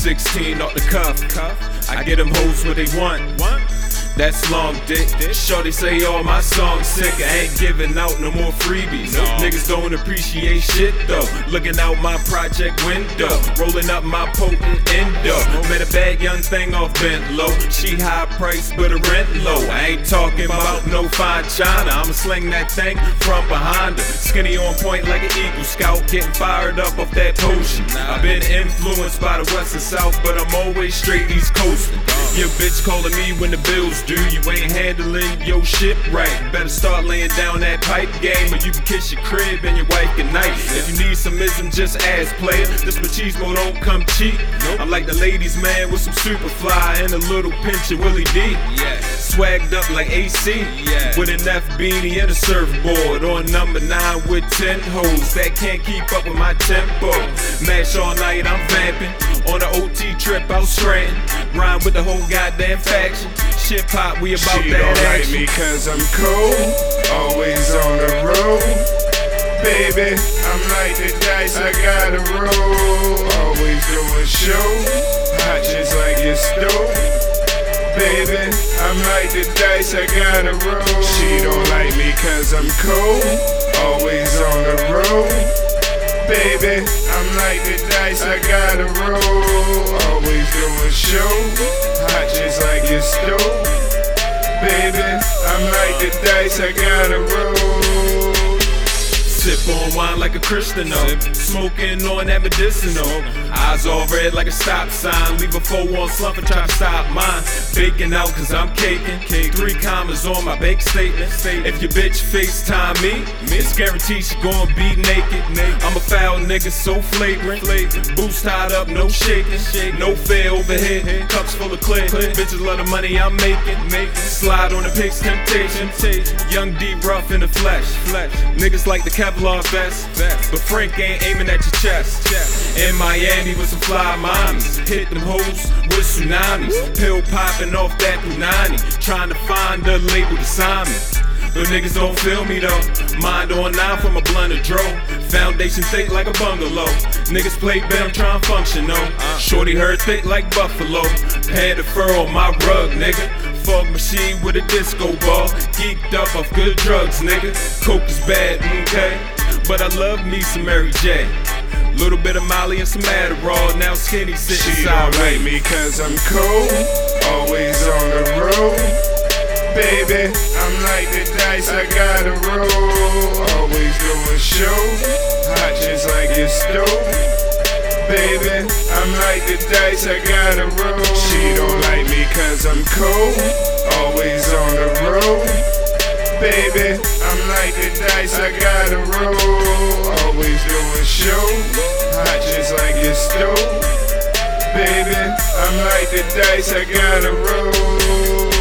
16 off the cuff. Cuff, I get them hoes what they want. That's long dick. Shorty say all my songs sick. I ain't giving out no more freebies. No. Niggas don't appreciate shit though. Looking out my project window, rolling up my potent endo. Met a bad young thing off bent low. She high price, but her rent low. I ain't talking about no fine china. I'ma sling that thing from behind her. Skinny on point like an Eagle Scout, getting fired up off that potion. I've been influenced by the West and South, but I'm always straight East Coast. Your bitch calling me when the bills due. You ain't handling your shit right. Better start laying down that pipe game, or you can kiss your crib and your wife good night. If you need some ism, just ask player. This machismo don't come cheap. I'm like the ladies man with some super fly and a little pinch of Willie D. Swagged up like AC with an F beanie and a surfboard on number nine with ten hoes that can't keep up with my tempo. Mash all night, I'm vamping on an OT trip out Scranton. Rhyme with the whole goddamn faction. Shit pop, we about She that don't like action. me cause I'm cold, always on the road. Baby, I'm like the dice, I gotta roll. Always doing show, hot just like your stove. Baby, I'm like the dice, I gotta roll. She don't like me cause I'm cold, always on the road. Baby, I'm like the dice, I gotta roll. Always doing show, hot just like your stove. Baby, I'm like the dice, I gotta roll. Sip on wine like a Christian. Smoking on that medicinal. Eyes all red like a stop sign. Leave a four on slump and try to stop mine. Baking out cause I'm caking. Three commas on my bank statement. If your bitch FaceTime me, it's guaranteed she gon' be naked. I'm a foul nigga, so flagrant. Boots tied up, no shaking. No fair overhead. Cups full of clay. Bitches love the money I'm making. Slide on the pig's temptation. Young D rough in the flesh. Niggas like the Kevlar vest. But Frank ain't aiming at your chest. In Miami with some fly mommies. Hit them hoes with tsunamis. Pill popping off that Punani. Trying to find the label to sign me. But niggas don't feel me though. Mind on nine from a blunt dro. Foundation thick like a bungalow. Niggas play bet, I'm to function though. Shorty heard thick like buffalo. Pad of fur on my rug, nigga. Fog machine with a disco ball. Geeked up off good drugs, nigga. Coke is bad, okay? But I love me some Mary J. Little bit of Molly and some Adderall. Now skinny sitting She don't like sideways. me cause I'm cold, always on the road. Baby, I'm like the dice, I gotta roll. Always doing show, hot just like your stove. Baby, I'm like the dice, I gotta roll. She don't like me cause I'm cold, always on the road. Baby, I'm like the dice, I gotta roll. Always doing show, hot just like your stove. Baby, I'm like the dice, I gotta roll.